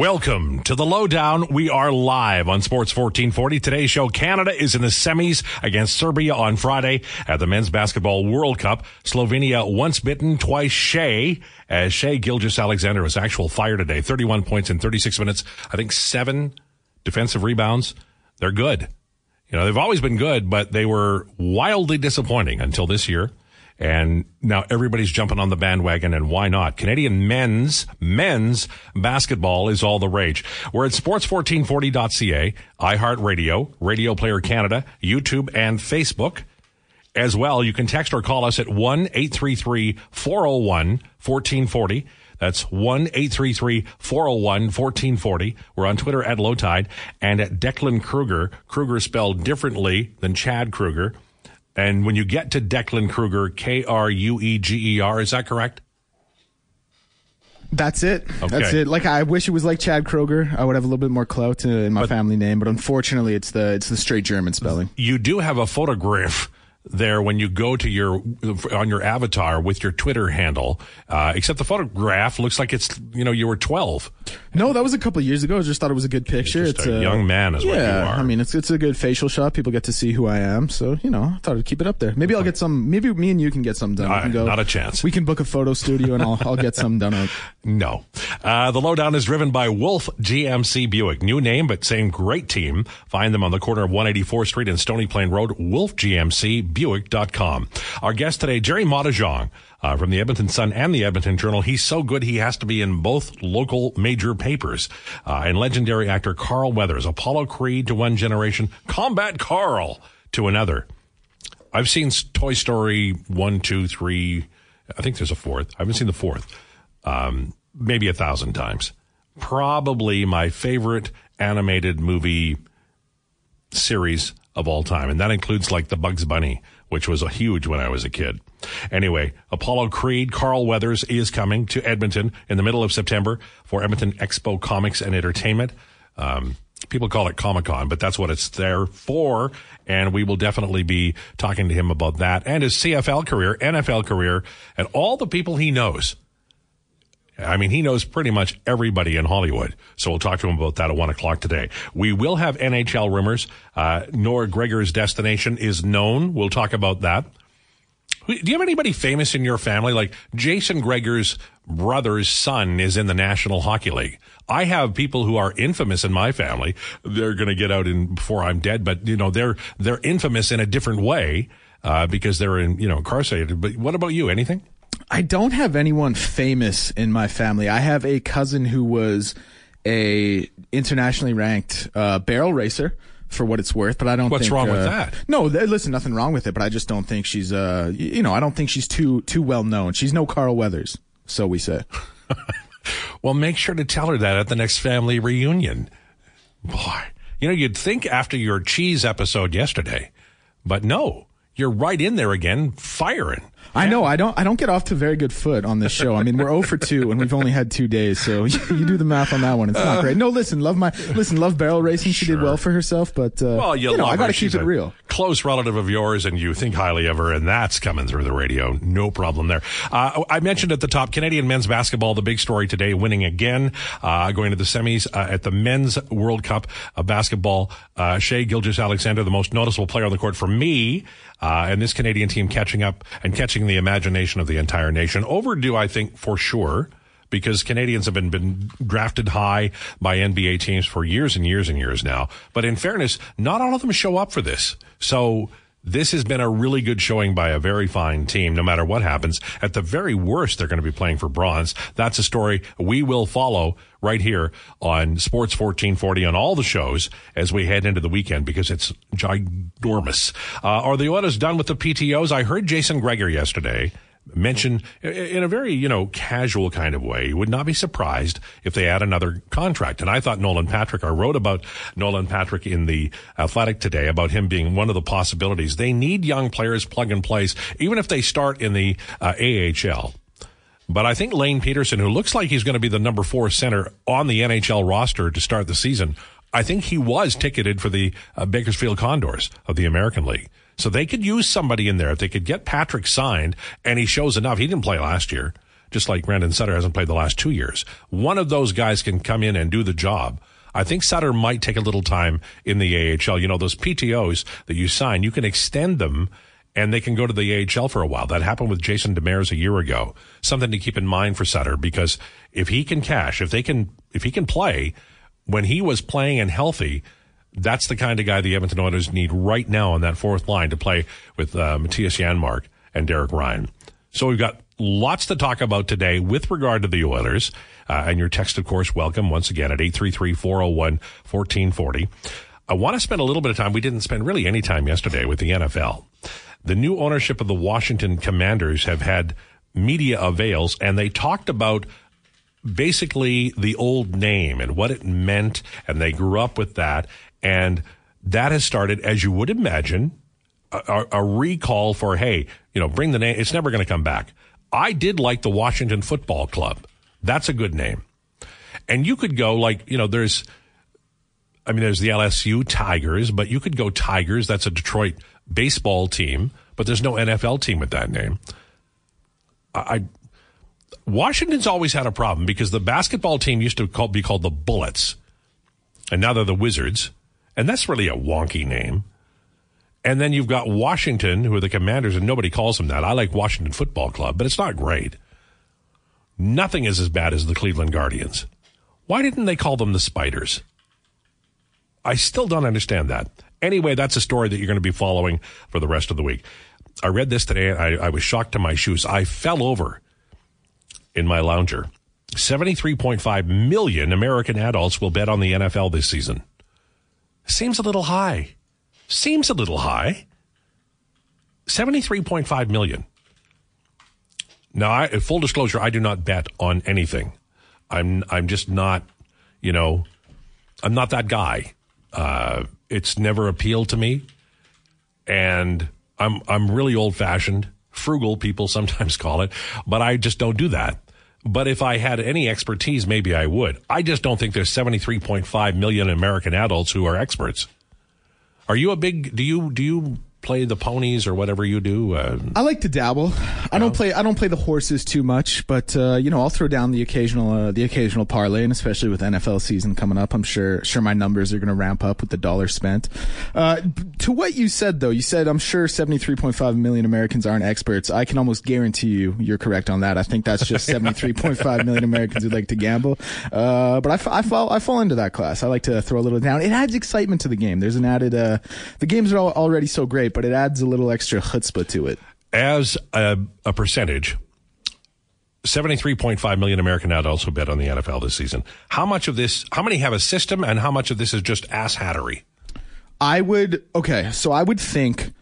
Welcome to the Lowdown. We are live on Sports 1440. Today's show, Canada is in the semis against Serbia on Friday at the Men's Basketball World Cup. Slovenia once bitten, twice Shea, as Shai Gilgeous-Alexander was actual fire today. 31 points in 36 minutes. I think seven defensive rebounds. They're good. You know, they've always been good, but they were wildly disappointing until this year. And now everybody's jumping on the bandwagon and why not? Canadian men's, men's basketball is all the rage. We're at sports1440.ca, iHeartRadio, Radio Player Canada, YouTube and Facebook. As well, you can text or call us at 1-833-401-1440. That's 1-833-401-1440. We're on Twitter at Lowetide and at Declan Kruger. Kruger spelled differently than Chad Kroeger. And when you get to Declan Kruger, K R U E G E R, is that correct? That's it. Okay. That's it. Like I wish it was like Chad Kroeger. I would have a little bit more clout in my But- family name, but unfortunately, it's the it's the straight German spelling. You do have a photograph there when you go to your on your avatar with your Twitter handle. Uh, except the photograph looks like it's you know you were twelve. No, that was a couple of years ago. I just thought it was a good picture. Just it's a young man is yeah, what you are. I mean, it's it's a good facial shot. People get to see who I am. So you know, I thought I'd keep it up there. Maybe I'll get some. Maybe me and you can get some done. We Uh, can go, not a chance. We can book a photo studio and I'll I'll get some done. Out. No. Uh, the lowdown is driven by Wolf GMC Buick. New name, but same great team. Find them on the corner of 184th Street and Stony Plain Road, wolfgmcbuick.com. Our guest today, Gerry Moddejonge. Uh, from the Edmonton Sun and the Edmonton Journal. He's so good he has to be in both local major papers. Uh, and legendary actor Carl Weathers, Apollo Creed to one generation, Combat Carl to another. I've seen Toy Story one, two, three. I think there's a fourth. I haven't seen the fourth. Um, maybe a thousand times. Probably my favorite animated movie series of all time, and that includes like the Bugs Bunny, which was a huge when I was a kid. Anyway, Apollo Creed, Carl Weathers is coming to Edmonton in the middle of September for Edmonton Expo Comics and Entertainment. Um, people call it Comic Con, but that's what it's there for. And we will definitely be talking to him about that and his CFL career, NFL career, and all the people he knows. I mean, he knows pretty much everybody in Hollywood. So we'll talk to him about that at one o'clock today. We will have NHL rumors. Uh, Noah Gregor's destination is known. We'll talk about that. Do you have anybody famous in your family? Like Jason Gregor's brother's son is in the National Hockey League. I have people who are infamous in my family. They're going to get out in before I'm dead, but you know they're they're infamous in a different way uh, because they're in you know incarcerated. But what about you? Anything? I don't have anyone famous in my family. I have a cousin who was a internationally ranked uh, barrel racer. For what it's worth, but I don't. Think what's think, wrong with uh, that? No, th- listen, nothing wrong with it, but I just don't think she's. Uh, you know, I don't think she's too too well known. She's no Carl Weathers, so we say. Well, make sure to tell her that at the next family reunion. Boy, you know, you'd think after your cheese episode yesterday, but no, you're right in there again, firing. I know I don't I don't get off to very good foot on this show. I mean, we're 0 for 2 and we've only had 2 days, so you do the math on that one. It's not great. No, listen, love my listen, love barrel racing. She did well for herself, but uh, Well, you, you know, I got to keep it real. Close relative of yours, and you think highly of her, and that's coming through the radio. No problem there. Uh, I mentioned at the top, Canadian men's basketball, the big story today, winning again, uh, going to the semis uh, at the men's World Cup of basketball. Uh, Shai Gilgeous-Alexander, the most noticeable player on the court for me, uh, and this Canadian team catching up and catching the imagination of the entire nation. Overdue, I think, for sure because Canadians have been, been drafted high by NBA teams for years and years and years now. But in fairness, not all of them show up for this. So this has been a really good showing by a very fine team, no matter what happens. At the very worst, they're going to be playing for bronze. That's a story we will follow right here on Sports 1440 on all the shows as we head into the weekend because it's ginormous. Uh, are the Oilers done with the PTOs? I heard Jason Gregor yesterday mention in a very, you know, casual kind of way. You would not be surprised if they add another contract. And I thought Nolan Patrick, I wrote about Nolan Patrick in the Athletic today about him being one of the possibilities. They need young players plug and plays, even if they start in the uh, AHL. But I think Lane Pederson, who looks like he's going to be the number four center on the NHL roster to start the season, I think he was ticketed for the uh, Bakersfield Condors of the American League. So they could use somebody in there if they could get Patrick signed and he shows enough. He didn't play last year just like Brandon Sutter hasn't played the last two years. One of those guys can come in and do the job. I think Sutter might take a little time in the AHL. You know, those PTOs that you sign, you can extend them and they can go to the AHL for a while. That happened with Jason Demers a year ago. Something to keep in mind for Sutter because if he can cash, if they can, if he can play when he was playing and healthy, that's the kind of guy the Edmonton Oilers need right now on that fourth line to play with uh, Mattias Janmark and Derek Ryan. So we've got lots to talk about today with regard to the Oilers. Uh, and your text, of course, welcome once again at 833-401-1440. I want to spend a little bit of time. We didn't spend really any time yesterday with the NFL. The new ownership of the Washington Commanders have had media avails and they talked about basically the old name and what it meant. And they grew up with that. And that has started, as you would imagine, a, a recall for, hey, you know, bring the name. It's never going to come back. I did like the Washington Football Club. That's a good name. And you could go like, you know, there's, I mean, there's the LSU Tigers, but you could go Tigers. That's a Detroit baseball team, but there's no NFL team with that name. I, Washington's always had a problem because the basketball team used to call, be called the Bullets, and now they're the Wizards, and that's really a wonky name. And then you've got Washington, who are the Commanders, and nobody calls them that. I like Washington Football Club, but it's not great. Nothing is as bad as the Cleveland Guardians. Why didn't they call them the Spiders? I still don't understand that. Anyway, that's a story that you're going to be following for the rest of the week. I read this today and I, I was shocked to my shoes. I fell over in my lounger. 73.5 million American adults will bet on the NFL this season. Seems a little high. Seems a little high. 73.5 million. Now, I, full disclosure, I do not bet on anything. I'm I'm just not, you know, I'm not that guy. Uh, it's never appealed to me, and I'm I'm really old fashioned, frugal. People sometimes call it, but I just don't do that. But if I had any expertise, maybe I would. I just don't think there's 73.5 million American adults who are experts. Are you a big? Do you do you play the ponies or whatever you do? Uh, I like to dabble. I don't play. I don't play the horses too much, but uh, you know, I'll throw down the occasional uh, the occasional parlay, and especially with NFL season coming up, I'm sure sure my numbers are going to ramp up with the dollar spent. Uh, to what you said though, you said I'm sure 73.5 million Americans aren't experts. I can almost guarantee you you're correct on that. I think that's just 73.5 million Americans who like to gamble. Uh, but I, I fall I fall into that class. I like to throw a little down. It adds excitement to the game. There's an added. Uh, the games are already so great, but it adds a little extra chutzpah to it as a, a percentage, 73.5 million American adults who bet on the NFL this season. How much of this, how many have a system and how much of this is just ass hattery? I would, okay, so I would think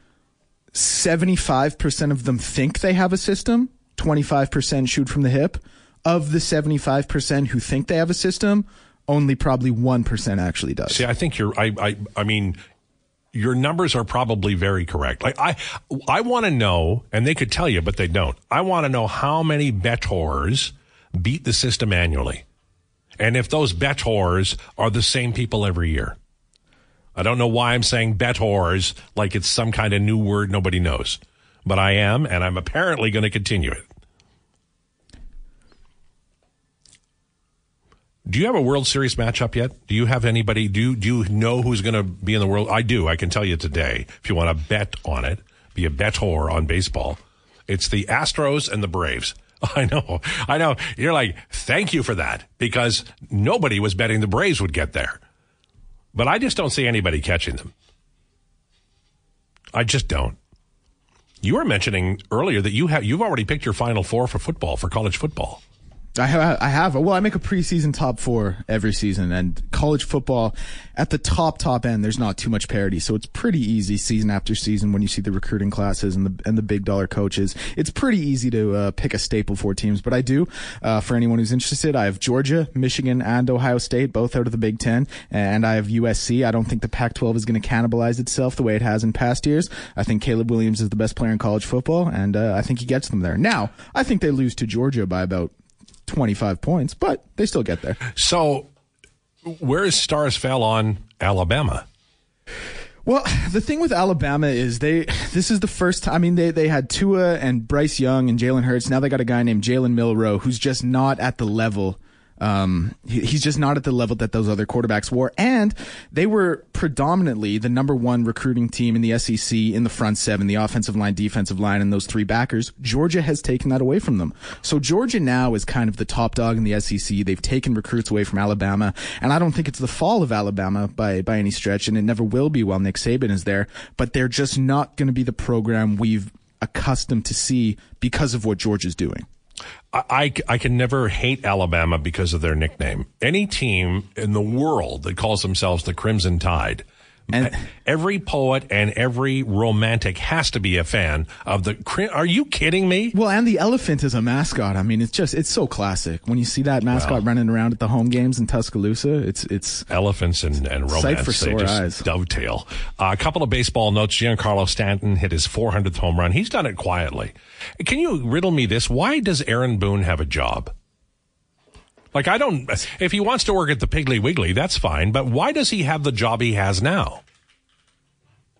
75% of them think they have a system, 25% shoot from the hip. Of the 75% who think they have a system, only probably 1% actually does. See, I think you're, I, I, I mean, your numbers are probably very correct. Like I, I want to know, and they could tell you, but they don't. I want to know how many bettors beat the system annually, and if those bettors are the same people every year. I don't know why I'm saying bettors like it's some kind of new word nobody knows, but I am, and I'm apparently going to continue it. Do you have a World Series matchup yet? Do you have anybody? Do you, do you know who's going to be in the world? I do. I can tell you today. If you want to bet on it, be a bettor on baseball. It's the Astros and the Braves. I know. I know. You're like, thank you for that because nobody was betting the Braves would get there. But I just don't see anybody catching them. I just don't. You were mentioning earlier that you have you've already picked your final four for football for college football. I have, I have. Well, I make a preseason top four every season, and college football at the top top end, there's not too much parity, so it's pretty easy season after season when you see the recruiting classes and the and the big dollar coaches. It's pretty easy to uh, pick a staple four teams, but I do. Uh, for anyone who's interested, I have Georgia, Michigan, and Ohio State, both out of the Big Ten, and I have USC. I don't think the Pac-12 is going to cannibalize itself the way it has in past years. I think Caleb Williams is the best player in college football, and uh, I think he gets them there. Now, I think they lose to Georgia by about 25 points, but they still get there. So, where is stars fell on Alabama? Well, the thing with Alabama is they. This is the first time. I mean, they they had Tua and Bryce Young and Jalen Hurts. Now they got a guy named Jalen Milroe who's just not at the level um, he, he's just not at the level that those other quarterbacks were. And they were predominantly the number one recruiting team in the SEC in the front seven, the offensive line, defensive line, and those three backers. Georgia has taken that away from them. So Georgia now is kind of the top dog in the SEC. They've taken recruits away from Alabama. And I don't think it's the fall of Alabama by, by any stretch. And it never will be while Nick Saban is there, but they're just not going to be the program we've accustomed to see because of what Georgia's doing. I, I can never hate Alabama because of their nickname. Any team in the world that calls themselves the Crimson Tide and every poet and every romantic has to be a fan of the. Are you kidding me? Well, and the elephant is a mascot. I mean, it's just it's so classic when you see that mascot well, running around at the home games in Tuscaloosa. It's it's elephants and and romance. For sore they just eyes. dovetail. Uh, a couple of baseball notes. Giancarlo Stanton hit his 400th home run. He's done it quietly. Can you riddle me this? Why does Aaron Boone have a job? Like, I don't, if he wants to work at the Piggly Wiggly, that's fine, but why does he have the job he has now?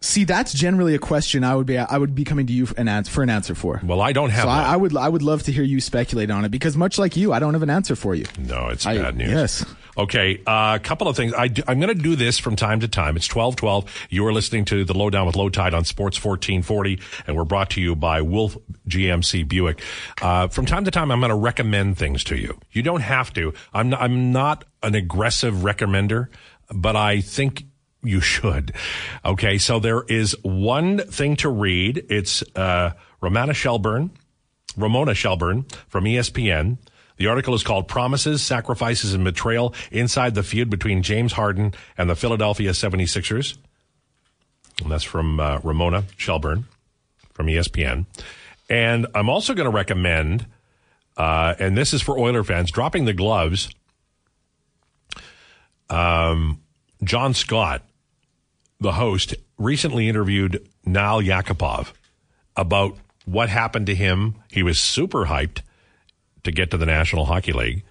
See, that's generally a question I would be I would be coming to you an answer, for an answer for. Well, I don't have. So I, I, would I would love to hear you speculate on it because much like you, I don't have an answer for you. No, it's I, bad news. Yes. Okay, a uh, couple of things. I am going to do this from time to time. It's 1212. You are listening to the Lowdown with Lowetide on Sports 1440, and we're brought to you by Wolf GMC Buick. Uh, from time to time, I'm going to recommend things to you. You don't have to. I'm not, I'm not an aggressive recommender, but I think you should. Okay, so there is one thing to read. It's uh, Romana Shelburne, Ramona Shelburne from ESPN. The article is called Promises, Sacrifices, and Betrayal Inside the Feud Between James Harden and the Philadelphia 76ers. And that's from uh, Ramona Shelburne from ESPN. And I'm also going to recommend, uh, and this is for Oiler fans, dropping the gloves. Um, John Scott, the host, recently interviewed Nail Yakupov about what happened to him. He was super hyped to get to the National Hockey League.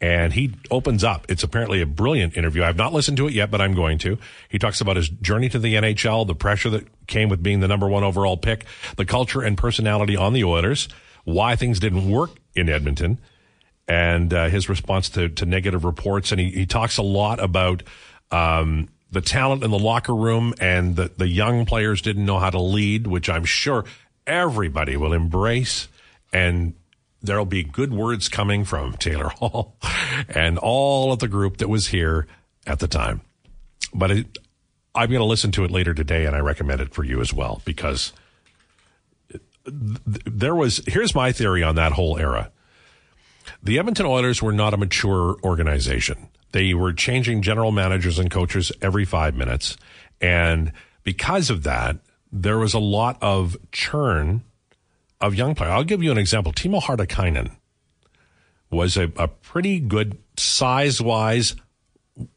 And he opens up. It's apparently a brilliant interview. I've not listened to it yet, but I'm going to. He talks about his journey to the NHL, the pressure that came with being the number one overall pick, the culture and personality on the Oilers, why things didn't work in Edmonton, and uh, his response to, to negative reports. And he, he talks a lot about um, the talent in the locker room and the, the young players didn't know how to lead, which I'm sure everybody will embrace. And there'll be good words coming from Taylor Hall and all of the group that was here at the time. But it, I'm going to listen to it later today, and I recommend it for you as well because there was. Here's my theory on that whole era. The Edmonton Oilers were not a mature organization. They were changing general managers and coaches every five minutes. And because of that, there was a lot of churn of young players. I'll give you an example. Teemu Hartikainen was a, a pretty good size wise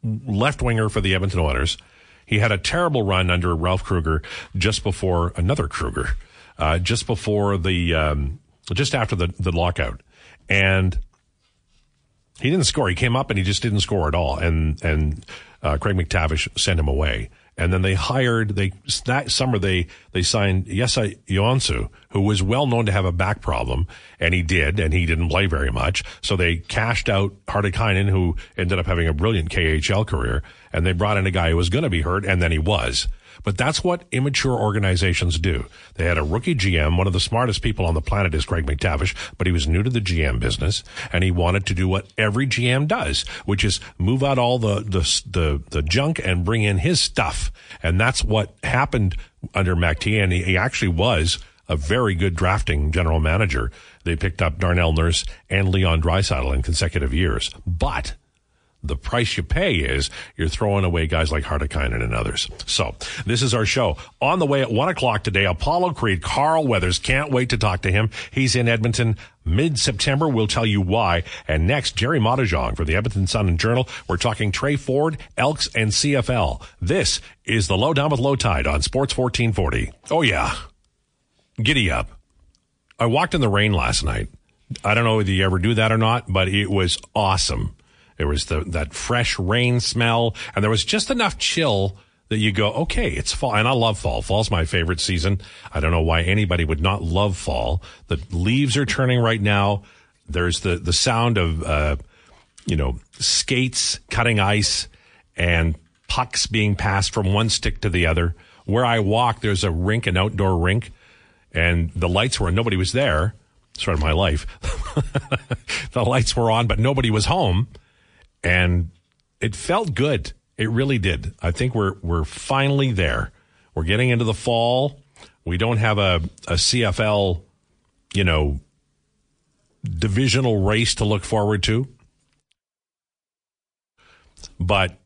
left winger for the Edmonton Oilers. He had a terrible run under Ralph Krueger just before another Kruger, uh, just before the, um, just after the, the lockout. And he didn't score. He came up and he just didn't score at all. And and uh, Craig MacTavish sent him away. And then they hired they that summer they they signed Jesse Joensuu, who was well known to have a back problem, and he did, and he didn't play very much. So they cashed out Hartikainen, who ended up having a brilliant KHL career, and they brought in a guy who was going to be hurt, and then he was. But that's what immature organizations do. They had a rookie GM. One of the smartest people on the planet is Greg MacTavish, but he was new to the GM business and he wanted to do what every GM does, which is move out all the, the, the, the junk and bring in his stuff. And that's what happened under MacT. And he, he actually was a very good drafting general manager. They picked up Darnell Nurse and Leon Draisaitl in consecutive years. But the price you pay is you're throwing away guys like Hartikainen and others. So this is our show. On the way at one o'clock today, Apollo Creed, Carl Weathers. Can't wait to talk to him. He's in Edmonton mid-September. We'll tell you why. And next, Gerry Moddejonge from the Edmonton Sun and Journal. We're talking Tre Ford, Elks, and CFL. This is the Lowdown with Lowetide on Sports 1440. Oh yeah. Giddy up. I walked in the rain last night. I don't know whether you ever do that or not, but it was awesome. There was the, that fresh rain smell, and there was just enough chill that you go, okay, it's fall. And I love fall. Fall's my favorite season. I don't know why anybody would not love fall. The leaves are turning right now. There's the, the sound of, uh, you know, skates cutting ice and pucks being passed from one stick to the other. Where I walk, there's a rink, an outdoor rink, and the lights were, nobody was there. Sort of my life. the lights were on, but nobody was home. And it felt good. It really did. I think we're we're finally there. We're getting into the fall. We don't have a, a CFL, you know, divisional race to look forward to. But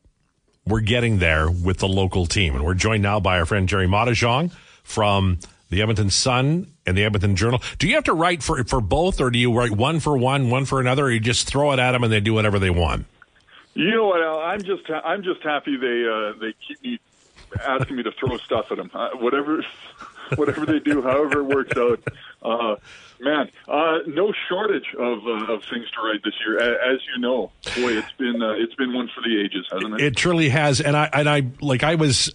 we're getting there with the local team. And we're joined now by our friend Gerry Moddejonge from the Edmonton Sun and the Edmonton Journal. Do you have to write for for both, or do you write one for one, one for another, or you just throw it at them and they do whatever they want? You know what? Al? I'm just I'm just happy they uh, they keep me asking me to throw stuff at them. Uh, whatever whatever they do, however it works out. Uh, man, uh, no shortage of uh, of things to write this year, as you know. Boy, it's been uh, it's been one for the ages, hasn't it? It truly has, and I and I like I was.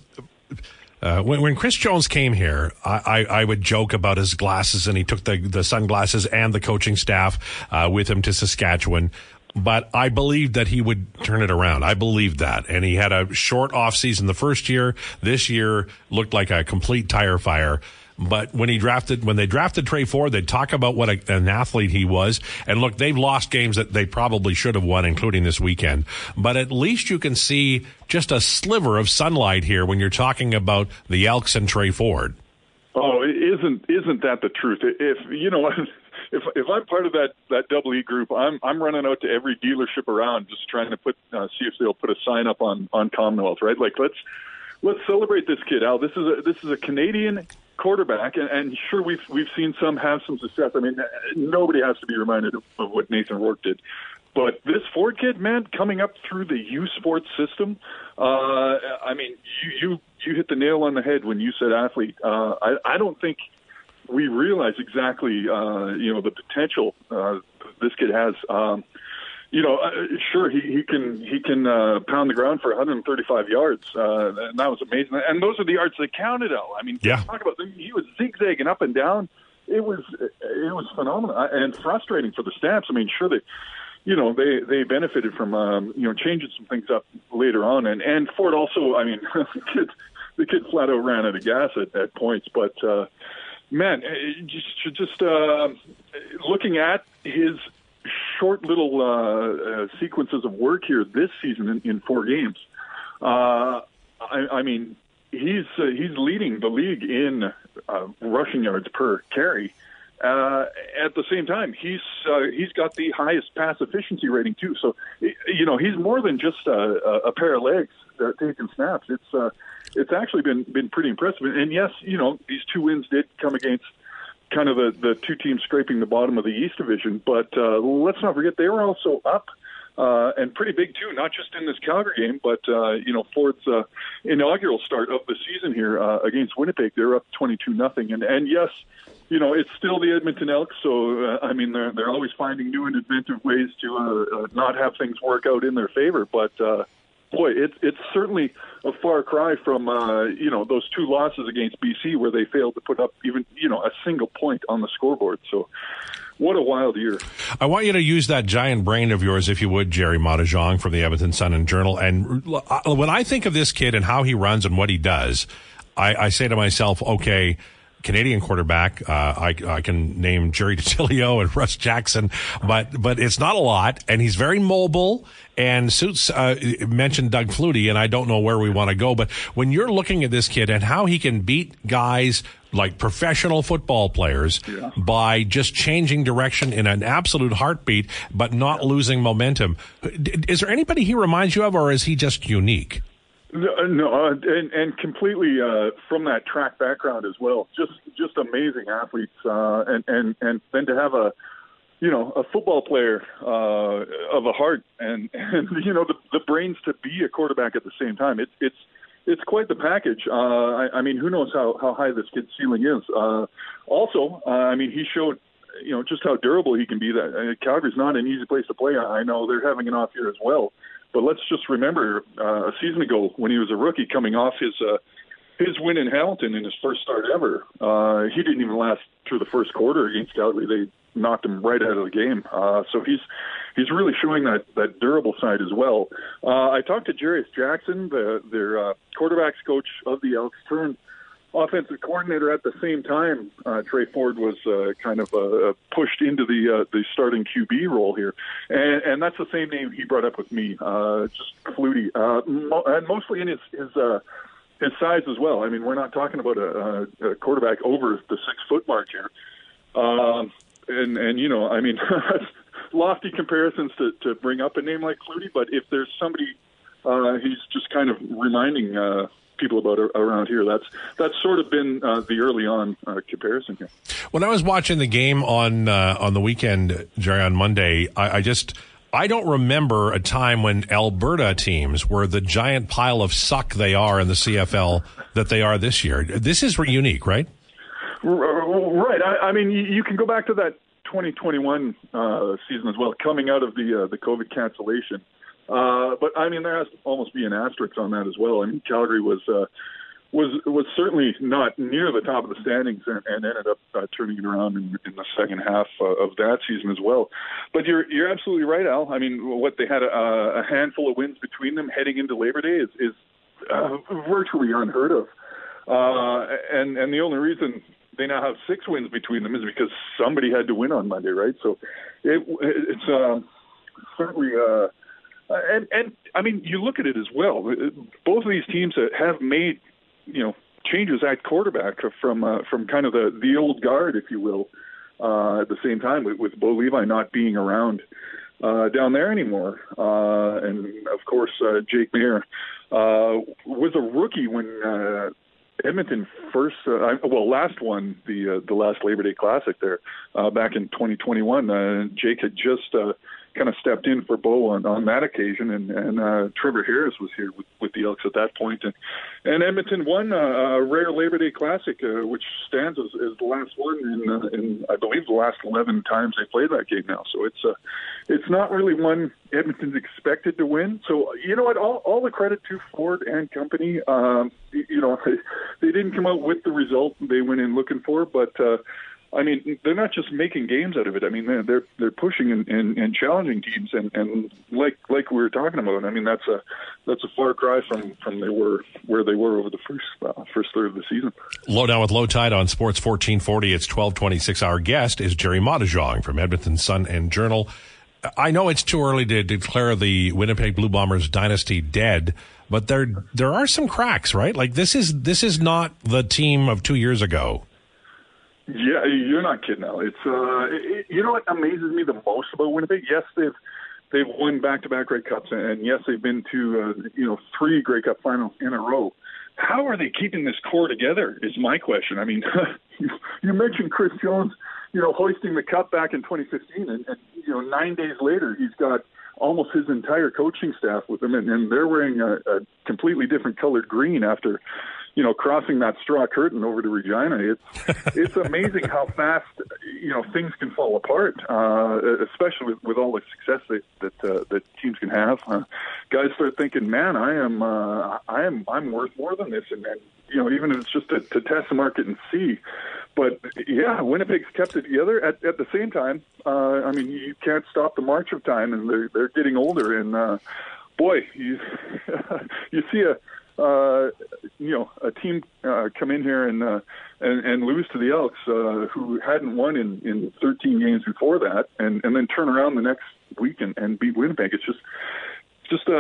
Uh, when, when Chris Jones came here, I, I, I, would joke about his glasses, and he took the, the sunglasses and the coaching staff uh, with him to Saskatchewan but I believed that he would turn it around. I believed that. And he had a short off season the first year. This year looked like a complete tire fire. But when he drafted, when they drafted Tre Ford, they'd talk about what a, an athlete he was. And look, they've lost games that they probably should have won, including this weekend. But at least you can see just a sliver of sunlight here when you're talking about the Elks and Tre Ford. Oh, isn't isn't that the truth? If you know, if if I'm part of that that double E group, I'm I'm running out to every dealership around, just trying to put uh, see if they'll put a sign up on on Commonwealth, right? Like let's let's celebrate this kid, Al. This is a this is a Canadian quarterback, and, and sure we've we've seen some have some success. I mean, nobody has to be reminded of, of what Nathan Rourke did. But this Ford kid, man, coming up through the U Sports system, uh, I mean, you, you you hit the nail on the head when you said athlete. Uh, I, I don't think we realize exactly, uh, you know, the potential uh, this kid has. Um, you know, uh, sure he, he can he can uh, pound the ground for 135 yards, uh, and that was amazing. And those are the yards that counted. Out. I mean, yeah. talk about he was zigzagging up and down. It was it was phenomenal and frustrating for the Stamps. I mean, sure they you know they they benefited from um, you know changing some things up later on, and and Ford also. I mean, the kid the kid flat out ran out of gas at, at points, but uh, man, uh, just uh, looking at his short little uh, uh, sequences of work here this season in, in four games. Uh, I, I mean, he's he's leading the league in rushing yards per carry. At the same time, he's he's got the highest pass efficiency rating too. So, you know, he's more than just a, a pair of legs uh, taking snaps. It's uh, it's actually been been pretty impressive. And yes, you know, these two wins did come against kind of the the two teams scraping the bottom of the East Division. But uh, let's not forget they were also up. Uh, and pretty big too, not just in this Calgary game, but uh, you know Ford's uh, inaugural start of the season here uh, against Winnipeg. They're up twenty-two nothing, and and yes, you know it's still the Edmonton Elks. So uh, I mean they're they're always finding new and inventive ways to uh, uh, not have things work out in their favor. But uh, boy, it's it's certainly a far cry from uh, you know those two losses against BC where they failed to put up even you know a single point on the scoreboard. So. What a wild year! I want you to use that giant brain of yours, if you would, Gerry Moddejonge from the Edmonton Sun and Journal. And uh, when I think of this kid and how he runs and what he does, I, I say to myself, okay, Canadian quarterback. Uh, I, I can name Jerry Dattilio and Russ Jackson, but but it's not a lot, and he's very mobile. And Suits uh, mentioned Doug Flutie, and I don't know where we want to go, but when you're looking at this kid and how he can beat guys like professional football players yeah. by just changing direction in an absolute heartbeat, but not losing momentum. Is there anybody he reminds you of, or is he just unique? No, uh, no uh, and, and completely uh, from that track background as well. Just just amazing athletes, uh, and and and then to have a you know a football player uh, of a heart and and you know the, the brains to be a quarterback at the same time. It's it's it's quite the package. Uh, I, I mean, who knows how how high this kid's ceiling is. Uh, also, uh, I mean, he showed you know just how durable he can be. That uh, Calgary's not an easy place to play. I know they're having an off year as well But let's just remember uh, a season ago when he was a rookie coming off his uh, his win in Hamilton in his first start ever. Uh, he didn't even last through the first quarter against Calgary. They knocked him right out of the game. Uh, so he's he's really showing that that durable side as well. Uh, I talked to Jarious Jackson, the, their uh, quarterbacks coach of the Elks, turned offensive coordinator at the same time. Uh, Tre Ford was uh, kind of uh, pushed into the uh, the starting QB role here, and, and that's the same name he brought up with me. Uh, just Flutie, uh, mo- and mostly in his his. Uh, his size as well. I mean, we're not talking about a, a quarterback over the six foot mark here. Um, and and you know, I mean, lofty comparisons to to bring up a name like Flutie, but if there's somebody uh, he's just kind of reminding uh, people about around here. That's that's sort of been uh, the early on uh, comparison here. When I was watching the game on uh, on the weekend, Jerry, on Monday, I, I just I don't remember a time when Alberta teams were the giant pile of suck they are in the CFL that they are this year. This is unique, right? Right. I, I mean, you, can go back to that 2021 uh, season as well, coming out of the uh, the COVID cancellation. Uh, but I mean, there has to almost be an asterisk on that as well. I mean, Calgary was uh, was was certainly not near the top of the standings and, and ended up uh, turning it around in, in the second half uh, of that season as well. But you're you're absolutely right, Al. I mean, what they had a, a handful of wins between them heading into Labor Day is is uh, virtually unheard of. Uh, and and the only reason they now have six wins between them is because somebody had to win on Monday, right? So it, it's uh, certainly. Uh, and and I mean, you look at it as well. Both of these teams have made you know changes at quarterback from uh, from kind of the the old guard, if you will. Uh, at the same time, with, with Bo Levi not being around uh, down there anymore, uh, and of course uh, Jake Maier uh, was a rookie when uh, Edmonton first, uh, well, last one, the uh, the last Labor Day Classic there uh, back in 2021. Uh, Jake had just uh, kind of stepped in for Bo on, on that occasion, and, and uh, Trevor Harris was here with, with the Elks at that point, and and Edmonton won uh, a rare Labor Day Classic, uh, which stands as, as the last one in, uh, in I believe the last 11 times they played that game now. So it's uh, it's not really one Edmonton's expected to win. So you know what? All, all the credit to Ford and company. Um, you know, they, they didn't come out with the result they went in looking for, but. Uh, I mean, they're not just making games out of it. I mean, they're they're, they're pushing and, and, and challenging teams, and, and like like we were talking about. I mean, that's a that's a far cry from from they were where they were over the first uh, first third of the season. Low down with low tide on Sports fourteen forty. It's twelve twenty six. Our guest is Gerry Moddejonge from Edmonton Sun and Journal. I know it's too early to declare the Winnipeg Blue Bombers dynasty dead, but there there are some cracks, right? Like this is this is not the team of two years ago. Yeah, you're not kidding, Al. It's uh, it, you know what amazes me the most about Winnipeg? Yes, they've they've won back-to-back Grey Cups, and yes, they've been to uh, you know three Grey Cup finals in a row. How are they keeping this core together? Is my question. I mean, you mentioned Chris Jones, you know, hoisting the cup back in 2015, and, and you know, nine days later, he's got almost his entire coaching staff with him, and, and they're wearing a, a completely different colored green after you know, crossing that straw curtain over to Regina, it's it's amazing how fast you know things can fall apart, uh, especially with, with all the success that that, uh, that teams can have. Uh, guys start thinking, man, I am uh, I am I'm worth more than this, and, and you know, even if it's just to, to test the market and see. But yeah, Winnipeg's kept it together. At at the same time, uh, I mean, you can't stop the march of time, and they're they're getting older, and uh, boy, you you see a uh, you know, a team uh, come in here and, uh, and and lose to the Elks, uh, who hadn't won in, in 13 games before that, and, and then turn around the next week and, and beat Winnipeg. It's just, just, uh,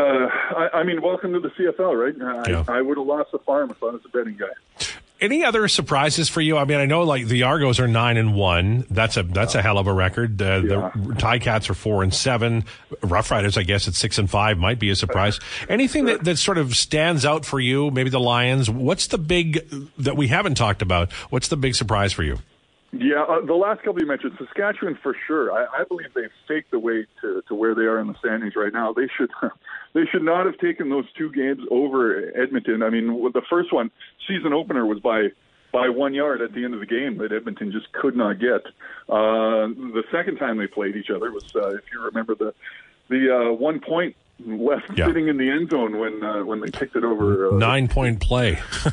I, I mean, welcome to the CFL, right? Yeah. I, I would have lost the farm if I was a betting guy. Any other surprises for you? I mean, I know like the Argos are nine and one. That's a that's a hell of a record. Uh, yeah. The Ticats are four and seven. Rough Riders, I guess, at six and five might be a surprise. Anything that, that sort of stands out for you? Maybe the Lions. What's the big that we haven't talked about? What's the big surprise for you? Yeah, uh, the last couple you mentioned, Saskatchewan for sure. I, I believe they've faked the way to, to where they are in the standings right now. They should they should not have taken those two games over Edmonton. I mean, the first one, season opener, was by by one yard at the end of the game that Edmonton just could not get. Uh, the second time they played each other was, uh, if you remember, the the uh, one point left Yeah. sitting in the end zone when uh, when they kicked it over. Uh, Nine point play.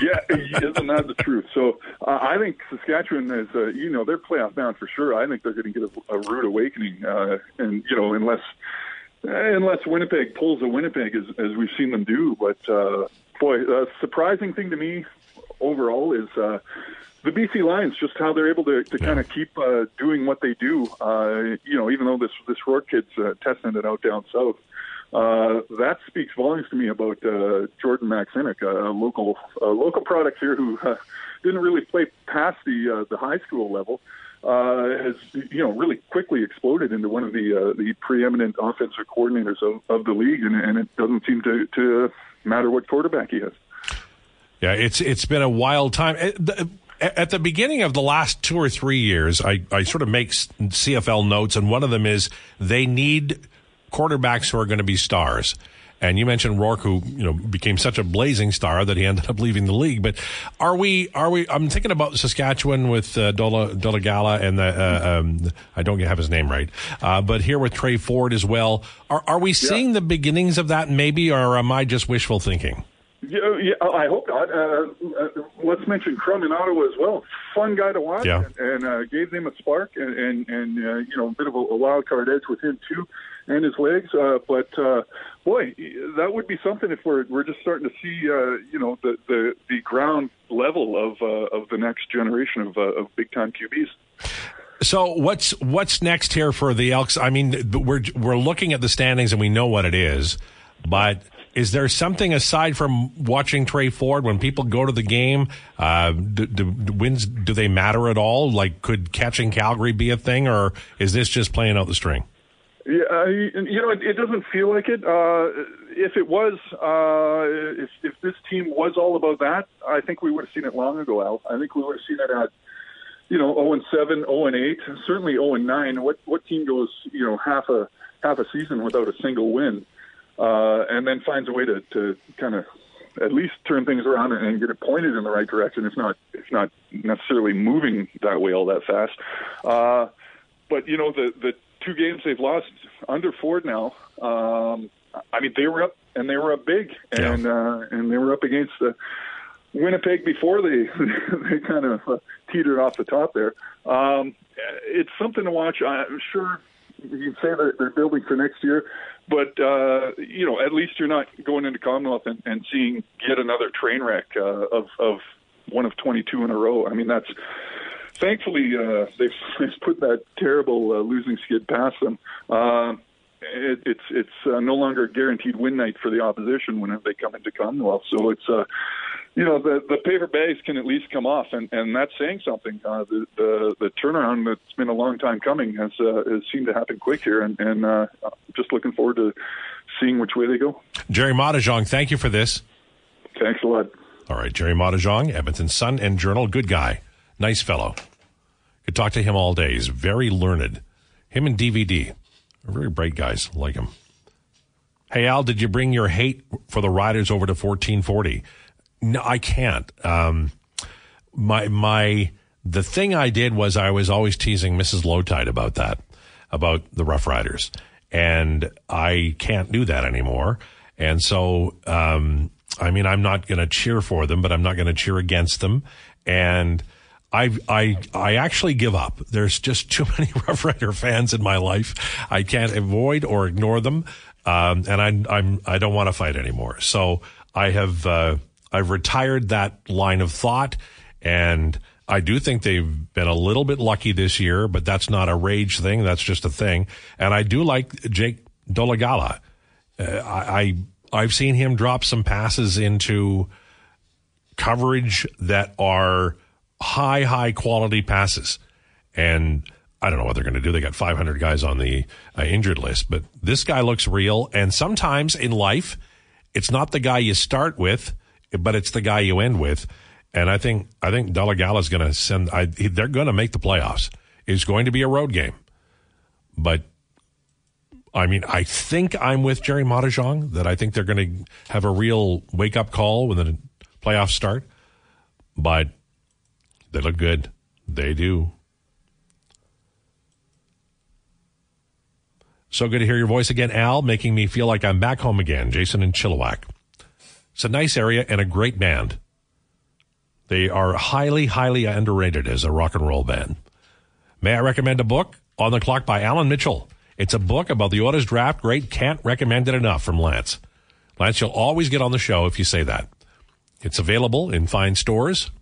yeah, isn't that the truth? So uh, I think Saskatchewan is, uh, you know, they're playoff bound for sure. I think they're going to get a, a rude awakening, uh, and you know, unless unless Winnipeg pulls a Winnipeg as, as we've seen them do. But uh, boy, a surprising thing to me overall is. Uh, the BC Lions, just how they're able to, to kind of keep uh, doing what they do. Uh, you know, even though this this Rourke kid's uh, testing it out down south, uh, that speaks volumes to me about uh, Jordan Maksymic, a local a local product here who uh, didn't really play past the uh, the high school level. Uh, has you know really quickly exploded into one of the uh, the preeminent offensive coordinators of, of the league, and, and it doesn't seem to, to matter what quarterback he has. Yeah, it's it's been a wild time. At the beginning of the last two or three years, I, I sort of make CFL notes, and one of them is they need quarterbacks who are going to be stars. And you mentioned Rourke, who you know became such a blazing star that he ended up leaving the league. But are we? Are we? I'm thinking about Saskatchewan with uh, Dolegala, and the uh, um, I don't have his name right, uh, but here with Tre Ford as well. Are are we seeing the beginnings of that? Maybe, or am I just wishful thinking? Yeah, yeah, I hope not. Uh, uh, let's mention Crum in Ottawa as well. Fun guy to watch, Yeah. and, and uh, gave them a spark, and and, and uh, you know a bit of a, a wild card edge with him too, and his legs. Uh, but uh, boy, that would be something if we're we're just starting to see uh, you know the, the the ground level of uh, of the next generation of uh, of big time QBs. So what's what's next here for the Elks? I mean, we're we're looking at the standings and we know what it is, but is there something aside from watching Tre Ford when people go to the game? Uh, do, do, do wins do they matter at all? Like, could catching Calgary be a thing, or is this just playing out the string? Yeah, uh, you know, it, it doesn't feel like it. Uh, if it was, uh, if, if this team was all about that, I think we would have seen it long ago, Al. I think we would have seen it at, you know, 0 and 7, 0 and 8, certainly 0 and 9. What what team goes, you know, half a half a season without a single win, uh, and then finds a way to, to kind of at least turn things around and, get it pointed in the right direction, if not if not necessarily moving that way all that fast. Uh, but you know the the two games they've lost under Ford now. Um, I mean they were up and they were up big and uh, and they were up against the Winnipeg before they they kind of uh, teetered off the top there. Um, it's something to watch. I'm sure you can say that they're building for next year, but uh, you know at least you're not going into Commonwealth and, and seeing yet another train wreck uh, of of one of 22 in a row. I mean that's thankfully uh, they've, they've put that terrible uh, losing skid past them. Uh, it, it's it's uh, no longer a guaranteed win night for the opposition whenever they come into Commonwealth. So it's uh, you know the the paper bags can at least come off, and and that's saying something. Uh, the the the turnaround that's been a long time coming has uh, has seemed to happen quick here, and and uh, just looking forward to seeing which way they go. Gerry Moddejonge, thank you for this. Thanks a lot. All right, Gerry Moddejonge, Edmonton Sun and Journal, good guy, nice fellow. Could talk to him all day. He's very learned. Him and DVD are very bright guys. Like him. Hey Al, did you bring your hate for the Riders over to 1440? No, I can't. Um, my my the thing I did was I was always teasing Mrs. Lowetide about that, about the Rough Riders, and I can't do that anymore. And so, um, I mean, I'm not going to cheer for them, but I'm not going to cheer against them. And I I I actually give up. There's just too many Rough Rider fans in my life. I can't avoid or ignore them, um, and I I'm I don't want to fight anymore. So I have uh, I've retired that line of thought, and I do think they've been a little bit lucky this year, but that's not a rage thing. That's just a thing. And I do like Jake Dolegala. Uh, I, I I've seen him drop some passes into coverage that are high, high quality passes. And I don't know what they're going to do. They got 500 guys on the uh, injured list, but this guy looks real. And sometimes in life, it's not the guy you start with, but it's the guy you end with. And I think I think Dolegala is going to send. I, they're going to make the playoffs. It's going to be a road game, but I mean, I think I'm with Gerry Moddejonge that I think they're going to have a real wake up call when the playoffs start. But they look good. They do. So good to hear your voice again, Al, making me feel like I'm back home again. Jason in Chilliwack. It's a nice area and a great band. They are highly, highly underrated as a rock and roll band. May I recommend a book? On the Clock by Allan Mitchell. It's a book about the Oilers draft. Great. Can't recommend it enough from Lance. Lance, you'll always get on the show if you say that. It's available in fine stores.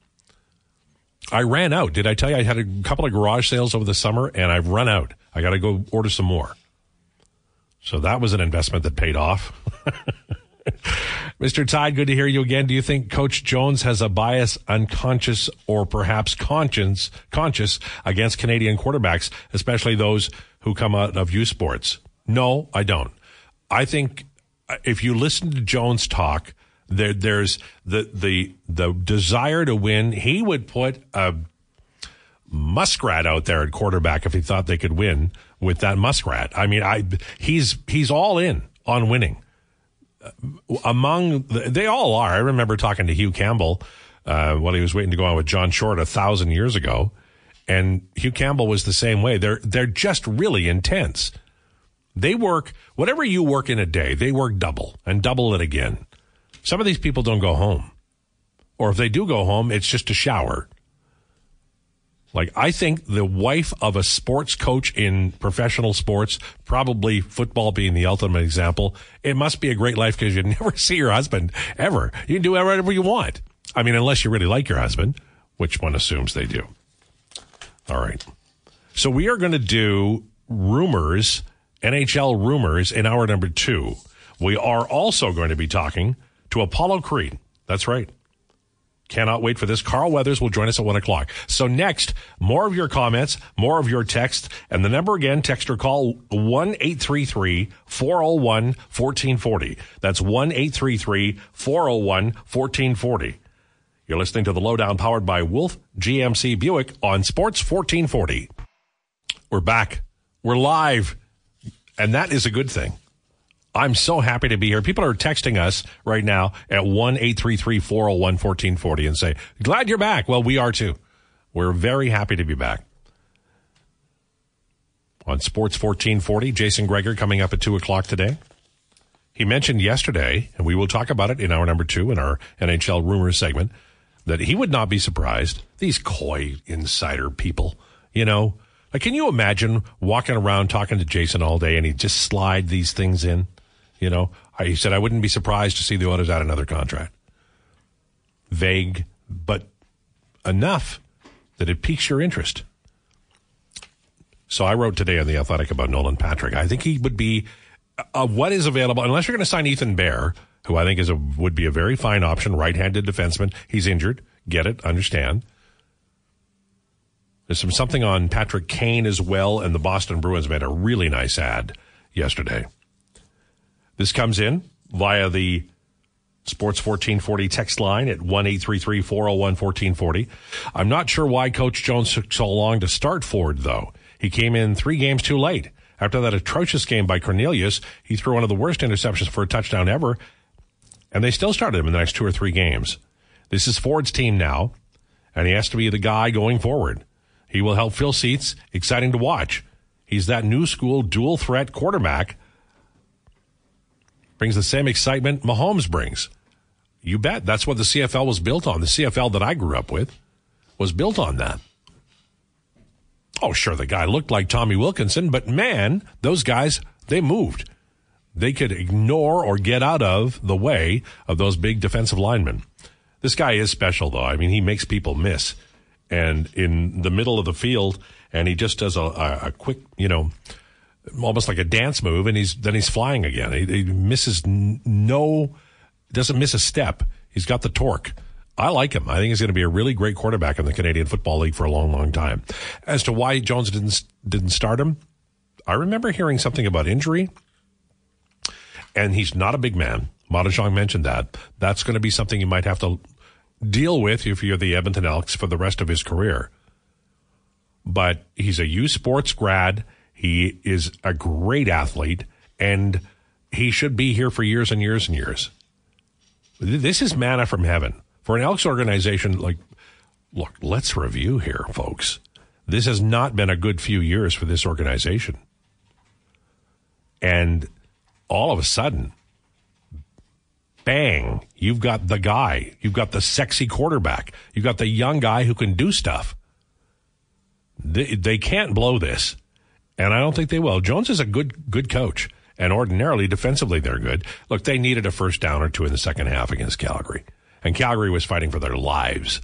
I ran out. Did I tell you I had a couple of garage sales over the summer and I've run out. I got to go order some more. So that was an investment that paid off. Mr. Tide, good to hear you again. Do you think Coach Jones has a bias, unconscious or perhaps conscience, conscious against Canadian quarterbacks, especially those who come out of U Sports? No, I don't. I think uh, if you listen to Jones talk, there, there's the the the desire to win. He would put a muskrat out there at quarterback if he thought they could win with that muskrat. I mean, I he's he's all in on winning among the, they all are. I remember talking to Hugh Campbell uh, while he was waiting to go on with John Short a thousand years ago, and Hugh Campbell was the same way. They're they're just really intense. They work whatever you work in a day. They work double and double it again. Some of these people don't go home, or if they do go home, it's just a shower like, I think the wife of a sports coach in professional sports, probably football being the ultimate example, it must be a great life because you never see your husband ever. You can do whatever you want. I mean, unless you really like your husband, which one assumes they do. All right. So we are going to do rumors, NHL rumors in hour number two. We are also going to be talking to Apollo Creed. That's right. Cannot wait for this. Carl Weathers will join us at one o'clock. So next, more of your comments, more of your text, and the number again, text or call 1-833-401-1440. That's 1-833-401-1440. You're listening to the lowdown powered by Wolf GMC Buick on Sports 1440. We're back. We're live. And that is a good thing. I'm so happy to be here. People are texting us right now at 1 401 1440 and say, Glad you're back. Well, we are too. We're very happy to be back. On Sports 1440, Jason Gregor coming up at 2 o'clock today. He mentioned yesterday, and we will talk about it in our number two in our NHL rumors segment, that he would not be surprised. These coy insider people, you know, like, can you imagine walking around talking to Jason all day and he just slide these things in? You know, I, he said, I wouldn't be surprised to see the Oilers add another contract. Vague, but enough that it piques your interest. So I wrote today on The Athletic about Nolan Patrick. I think he would be, uh, what is available, unless you're going to sign Ethan Bear, who I think is a, would be a very fine option, right-handed defenseman. He's injured. Get it. Understand. There's some something on Patrick Kane as well, and the Boston Bruins made a really nice ad yesterday. This comes in via the Sports 1440 text line at 1 401 1440. I'm not sure why Coach Jones took so long to start Ford, though. He came in three games too late. After that atrocious game by Cornelius, he threw one of the worst interceptions for a touchdown ever, and they still started him in the next two or three games. This is Ford's team now, and he has to be the guy going forward. He will help fill seats. Exciting to watch. He's that new school dual threat quarterback brings the same excitement Mahomes brings. You bet. That's what the CFL was built on. The CFL that I grew up with was built on that. Oh, sure, the guy looked like Tommy Wilkinson, but man, those guys, they moved. They could ignore or get out of the way of those big defensive linemen. This guy is special, though. I mean, he makes people miss. And in the middle of the field, and he just does a, a, a quick, you know, almost like a dance move, and he's then he's flying again. He, he misses no, doesn't miss a step. He's got the torque. I like him. I think he's going to be a really great quarterback in the Canadian Football League for a long, long time. As to why Jones didn't didn't start him, I remember hearing something about injury, and he's not a big man. Moddejonge mentioned that. That's going to be something you might have to deal with if you're the Edmonton Elks for the rest of his career. But he's a U Sports grad he is a great athlete, and he should be here for years and years and years. This is manna from heaven. For an Elks organization, like, look, let's review here, folks. This has not been a good few years for this organization. And all of a sudden, bang, you've got the guy. You've got the sexy quarterback. You've got the young guy who can do stuff. They, they can't blow this. And I don't think they will. Jones is a good good coach. And ordinarily, defensively, they're good. Look, they needed a first down or two in the second half against Calgary. And Calgary was fighting for their lives.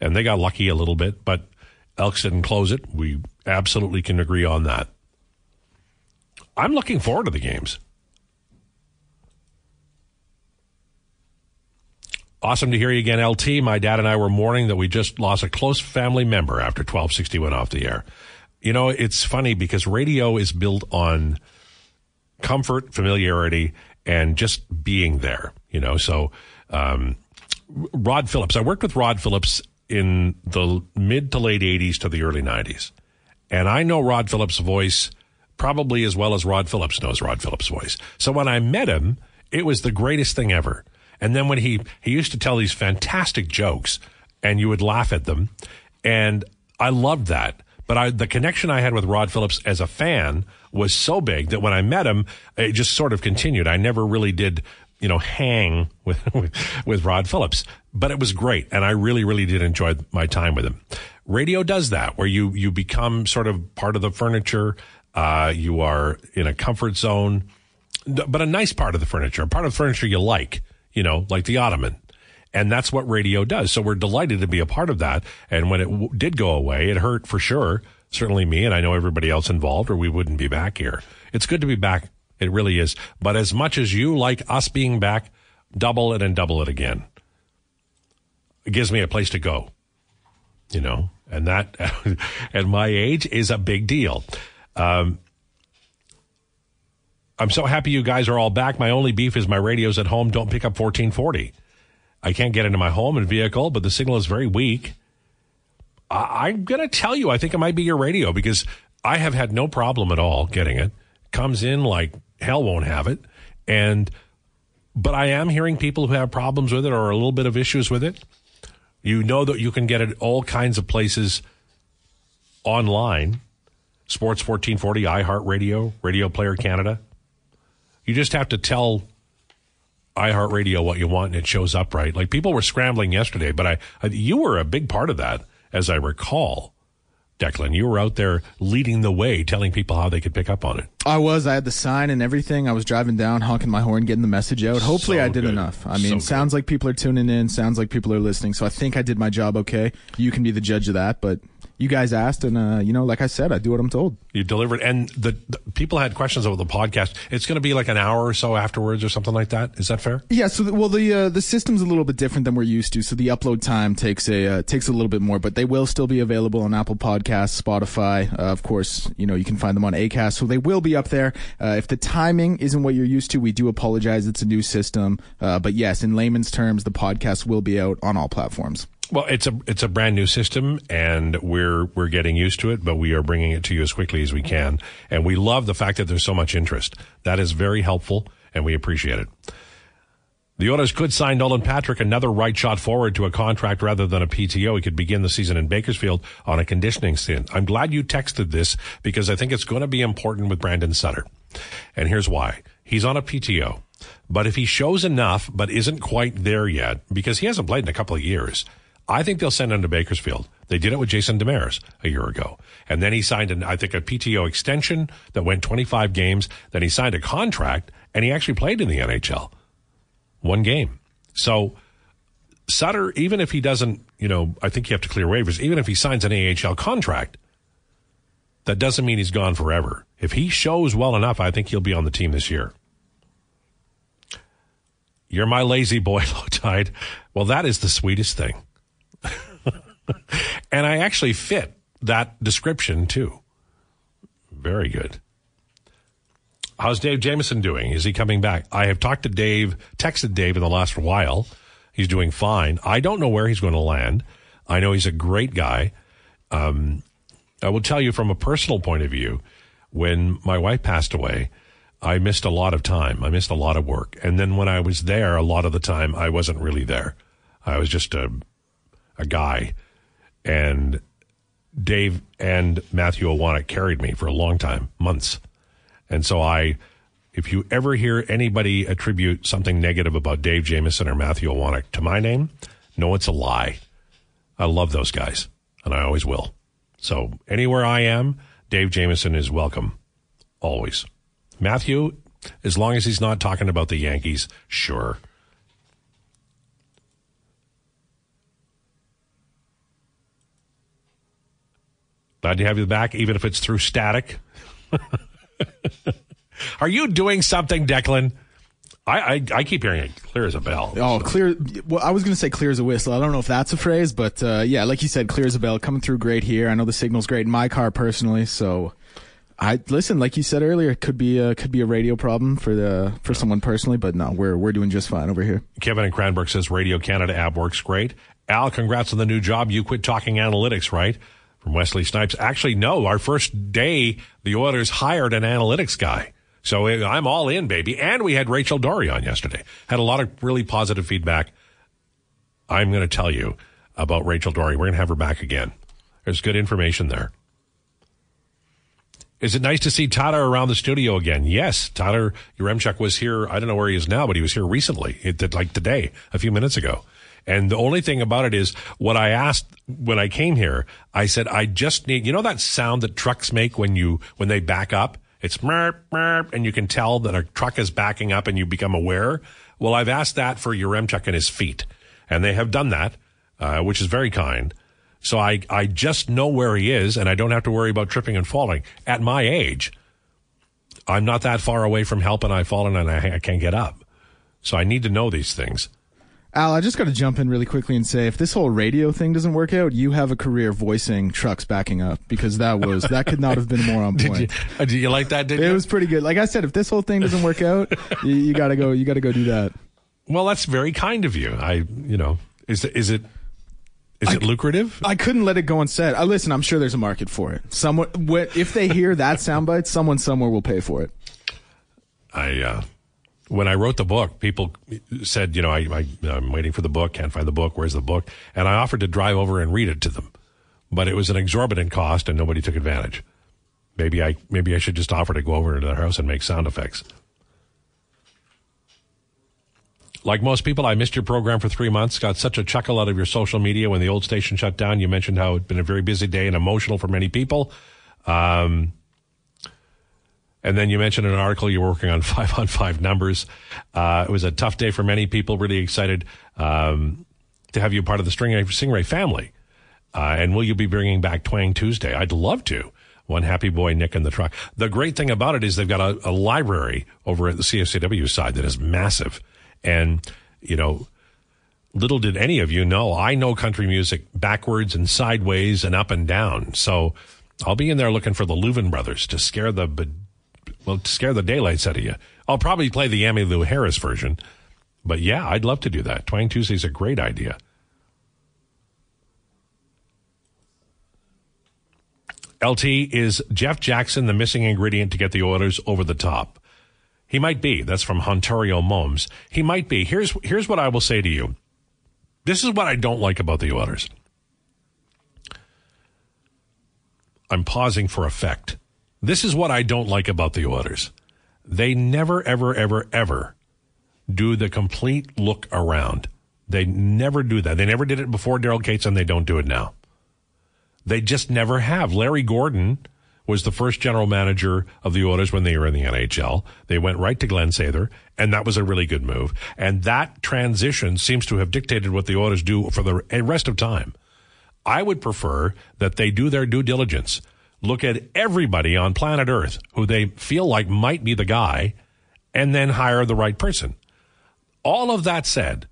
And they got lucky a little bit, but Elks didn't close it. We absolutely can agree on that. I'm looking forward to the games. Awesome to hear you again, LT. My dad and I were mourning that we just lost a close family member after 1260 went off the air. You know, it's funny because radio is built on comfort, familiarity, and just being there, you know. So, um, Rod Phillips, I worked with Rod Phillips in the mid to late 80s to the early 90s. And I know Rod Phillips' voice probably as well as Rod Phillips knows Rod Phillips' voice. So when I met him, it was the greatest thing ever. And then when he, he used to tell these fantastic jokes and you would laugh at them. And I loved that. But I, the connection I had with Rod Phillips as a fan was so big that when I met him, it just sort of continued. I never really did, you know, hang with, with, Rod Phillips, but it was great. And I really, really did enjoy my time with him. Radio does that where you, you become sort of part of the furniture. Uh, you are in a comfort zone, but a nice part of the furniture, a part of the furniture you like, you know, like the ottoman. And that's what radio does. So we're delighted to be a part of that. And when it w- did go away, it hurt for sure. Certainly me, and I know everybody else involved, or we wouldn't be back here. It's good to be back. It really is. But as much as you like us being back, double it and double it again. It gives me a place to go, you know, and that at my age is a big deal. Um, I'm so happy you guys are all back. My only beef is my radios at home don't pick up 1440. I can't get into my home and vehicle, but the signal is very weak. I- I'm going to tell you, I think it might be your radio because I have had no problem at all getting it. Comes in like hell won't have it. And, but I am hearing people who have problems with it or a little bit of issues with it. You know that you can get it all kinds of places online. Sports 1440, iHeartRadio, Radio Player Canada. You just have to tell iHeartRadio what you want and it shows up right. Like people were scrambling yesterday, but I, I, you were a big part of that, as I recall. Declan, you were out there leading the way, telling people how they could pick up on it. I was. I had the sign and everything. I was driving down, honking my horn, getting the message out. Hopefully, So I did good. enough. I mean, So sounds like people are tuning in. Sounds like people are listening. So I think I did my job okay. You can be the judge of that. But you guys asked, and uh, you know, like I said, I do what I'm told. You delivered, and the, the people had questions about the podcast. It's going to be like an hour or so afterwards, or something like that. Is that fair? Yeah. So the, well, the uh, the system's a little bit different than we're used to. So the upload time takes a uh, takes a little bit more, but they will still be available on Apple Podcasts, Spotify. Uh, of course, you know you can find them on Acast, so they will be up there. Uh, if the timing isn't what you're used to, we do apologize. It's a new system, uh, but yes, in layman's terms, the podcast will be out on all platforms. Well, it's a it's a brand new system, and we're we're getting used to it. But we are bringing it to you as quickly as we mm-hmm. can, and we love the fact that there's so much interest. That is very helpful, and we appreciate it. The Oilers could sign Nolan Patrick, another right shot forward, to a contract rather than a PTO. He could begin the season in Bakersfield on a conditioning stint. I'm glad you texted this because I think it's going to be important with Brandon Sutter. And here's why. He's on a PTO. But if he shows enough, but isn't quite there yet, because he hasn't played in a couple of years, I think they'll send him to Bakersfield. They did it with Jason Demers a year ago. And then he signed an, I think, a PTO extension that went 25 games. Then he signed a contract and he actually played in the NHL. One game. So Sutter, even if he doesn't, you know, I think you have to clear waivers, even if he signs an AHL contract, that doesn't mean he's gone forever. If he shows well enough, I think he'll be on the team this year. You're my lazy boy, Lowetide. Well, that is the sweetest thing. and I actually fit that description too. Very good. How's Dave Jameson doing? Is he coming back? I have talked to Dave, texted Dave in the last while. He's doing fine. I don't know where he's going to land. I know he's a great guy. Um, I will tell you from a personal point of view, when my wife passed away, I missed a lot of time. I missed a lot of work. And then when I was there, a lot of the time, I wasn't really there. I was just a, a guy. And Dave and Matthew Owanek carried me for a long time, months. And so I, if you ever hear anybody attribute something negative about Dave Jameson or Matthew Awanek to my name, know it's a lie. I love those guys, and I always will. So anywhere I am, Dave Jameson is welcome, always. Matthew, as long as he's not talking about the Yankees, sure. Glad to have you back, even if it's through static. Are you doing something, Declan? I, I, I, keep hearing it clear as a bell. Oh, clear. Well, I was going to say clear as a whistle. I don't know if that's a phrase, but uh, yeah, like you said, clear as a bell. Coming through great here. I know the signal's great in my car personally, so I listen. Like you said earlier, it could be a, could be a radio problem for the for someone personally, but no, we're we're doing just fine over here. Kevin and Cranbrook says Radio Canada app works great. Al, congrats on the new job. You quit talking analytics, right? From Wesley Snipes. Actually, no. Our first day, the Oilers hired an analytics guy. So eh, I'm all in, baby. And we had Rachel Doerrie on yesterday. Had a lot of really positive feedback. I'm going to tell you about Rachel Doerrie. We're going to have her back again. There's good information there. Is it nice to see Tyler around the studio again? Yes. Tyler Yaremchuk was here. I don't know where he is now, but he was here recently, it, did like today, a few minutes ago. And the only thing about it is what I asked when I came here, I said, I just need, you know, that sound that trucks make when you, when they back up? It's merp, merp, and you can tell that a truck is backing up and you become aware. Well, I've asked that for Yaremchuk and his feet, and they have done that, uh, which is very kind. So I, I just know where he is, and I don't have to worry about tripping and falling. At my age, I'm not that far away from help, and I've fallen and I, I can't get up. So I need to know these things. Al, I just got to jump in really quickly and say, if this whole radio thing doesn't work out, you have a career voicing trucks backing up because that was that could not have been more on point. did, you, uh, did you like that? Did it you? was pretty good. Like I said, if this whole thing doesn't work out, you, you gotta go. You gotta go do that. Well, that's very kind of you. I, you know, is is it is I, it lucrative? I couldn't let it go unsaid. I listen. I'm sure there's a market for it. Someone, if they hear that soundbite, someone somewhere will pay for it. I. uh when I wrote the book, people said, you know, I, I, am waiting for the book, can't find the book, where's the book? And I offered to drive over and read it to them. But it was an exorbitant cost and nobody took advantage. Maybe I, maybe I should just offer to go over to their house and make sound effects. Like most people, I missed your program for three months. Got such a chuckle out of your social media when the old station shut down. You mentioned how it'd been a very busy day and emotional for many people. Um, and then you mentioned an article you're working on five on five numbers. Uh, it was a tough day for many people. Really excited um, to have you part of the Stingray, Stingray family. Uh, and will you be bringing back Twang Tuesday? I'd love to. One happy boy, Nick in the truck. The great thing about it is they've got a, a library over at the CFCW side that is massive. And, you know, little did any of you know, I know country music backwards and sideways and up and down. So I'll be in there looking for the Louvin brothers to scare the well, scare the daylights out of you. I'll probably play the Emmylou Harris version, but yeah, I'd love to do that. Twang Tuesday's a great idea. LT is Jeff Jackson the missing ingredient to get the Oilers over the top. He might be. That's from Ontario Moms. He might be. Here's here's what I will say to you. This is what I don't like about the Oilers. I'm pausing for effect. This is what I don't like about the Oilers. They never, ever, ever, ever do the complete look around. They never do that. They never did it before Daryl Katz, and they don't do it now. They just never have. Larry Gordon was the first general manager of the Oilers when they were in the NHL. They went right to Glen Sather, and that was a really good move. And that transition seems to have dictated what the Oilers do for the rest of time. I would prefer that they do their due diligence look at everybody on planet Earth who they feel like might be the guy and then hire the right person. All of that said,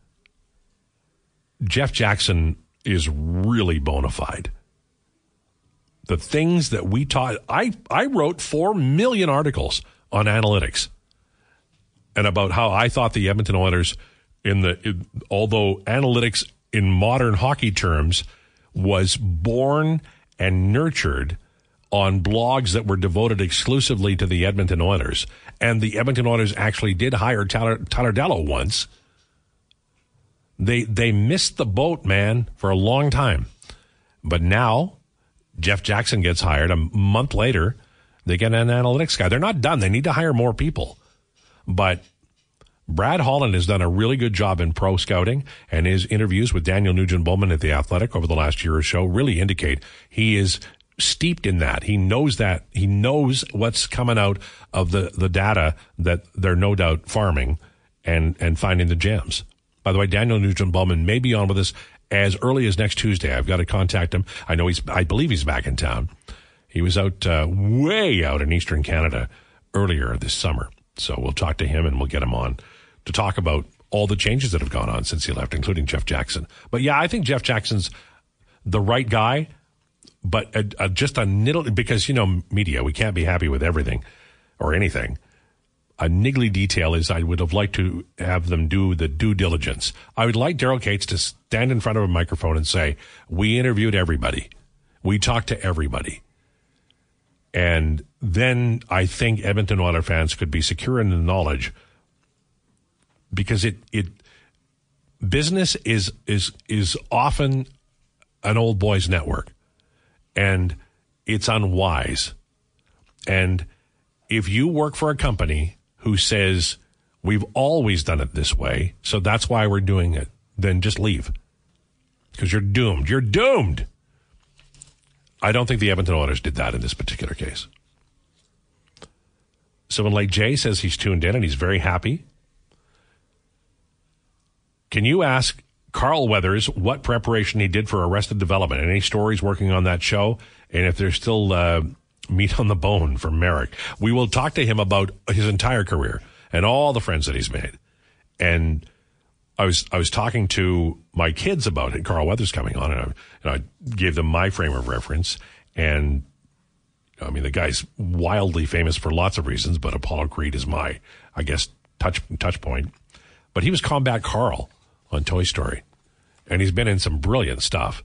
Jeff Jackson is really bona fide. The things that we taught, I, I wrote 4 million articles on analytics and about how I thought the Edmonton Oilers, in the, in, although analytics in modern hockey terms was born and nurtured on blogs that were devoted exclusively to the Edmonton Oilers. And the Edmonton Oilers actually did hire Tyler, Tyler Dellow once. They, they missed the boat, man, for a long time. But now Jeff Jackson gets hired a month later. They get an analytics guy. They're not done. They need to hire more people. But Brad Holland has done a really good job in pro scouting, and his interviews with Daniel Nugent Bowman at the Athletic over the last year or so really indicate he is steeped in that. He knows that. He knows what's coming out of the, the data that they're no doubt farming and, and finding the gems. By the way, Daniel Nugent Bowman may be on with us as early as next Tuesday. I've got to contact him. I know he's, I believe he's back in town. He was out, uh, way out in Eastern Canada earlier this summer. So we'll talk to him and we'll get him on to talk about all the changes that have gone on since he left, including Jeff Jackson. But yeah, I think Jeff Jackson's the right guy, but a, a, just a niddle because you know media, we can't be happy with everything or anything. A niggly detail is I would have liked to have them do the due diligence. I would like Daryl Katz to stand in front of a microphone and say, "We interviewed everybody, we talked to everybody." And then I think Edmonton Oilers fans could be secure in the knowledge because it it business is is is often an old boys network and it's unwise. And if you work for a company who says we've always done it this way so that's why we're doing it then just leave. Because you're doomed. You're doomed! I don't think the edmonton oilers did that in this particular case. Someone like jay says he's tuned in and he's very happy can you ask Carl Weathers what preparation he did for Arrested Development? Any stories working on that show? And if there's still uh, meat on the bone for Merrick, we will talk to him about his entire career and all the friends that he's made. And I was I was talking to my kids about it. Carl Weathers coming on, and I, and I gave them my frame of reference. And I mean, the guy's wildly famous for lots of reasons, but Apollo Creed is my, I guess, touch touch point. But he was Combat Carl on Toy Story. And he's been in some brilliant stuff.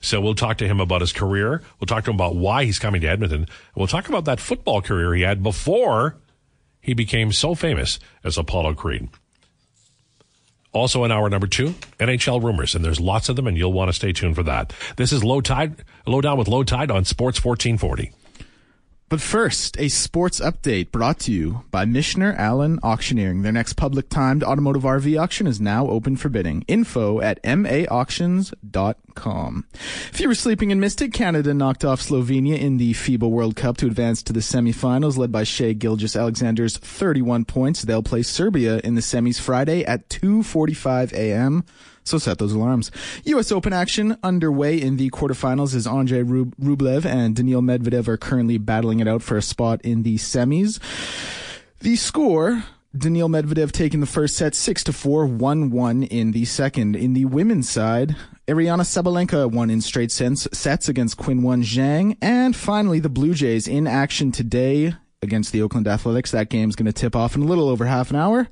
So we'll talk to him about his career. We'll talk to him about why he's coming to Edmonton. We'll talk about that football career he had before he became so famous as Apollo Creed. Also in hour number two, NHL rumors, and there's lots of them, and you'll want to stay tuned for that. This is Lowetide, Low Down with Lowetide on Sports 1440. But first, a sports update brought to you by Michener Allen Auctioneering. Their next public timed automotive RV auction is now open for bidding. Info at maauctions.com. If you were sleeping and missed it, Canada knocked off Slovenia in the FIBA World Cup to advance to the semifinals, led by Shai Gilgeous-Alexander's 31 points. They'll play Serbia in the semis Friday at 2.45 a.m. So set those alarms. U.S. Open action underway in the quarterfinals as Andrei Rublev and Daniil Medvedev are currently battling it out for a spot in the semis. The score Daniil Medvedev taking the first set 6 to 4, 1 1 in the second. In the women's side, Aryna Sabalenka won in straight sets against Quinn Qinwen Zhang And finally, the Blue Jays in action today against the Oakland Athletics. That game's going to tip off in a little over half an hour.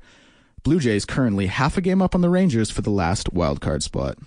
Blue Jays currently half a game up on the Rangers for the last wildcard spot.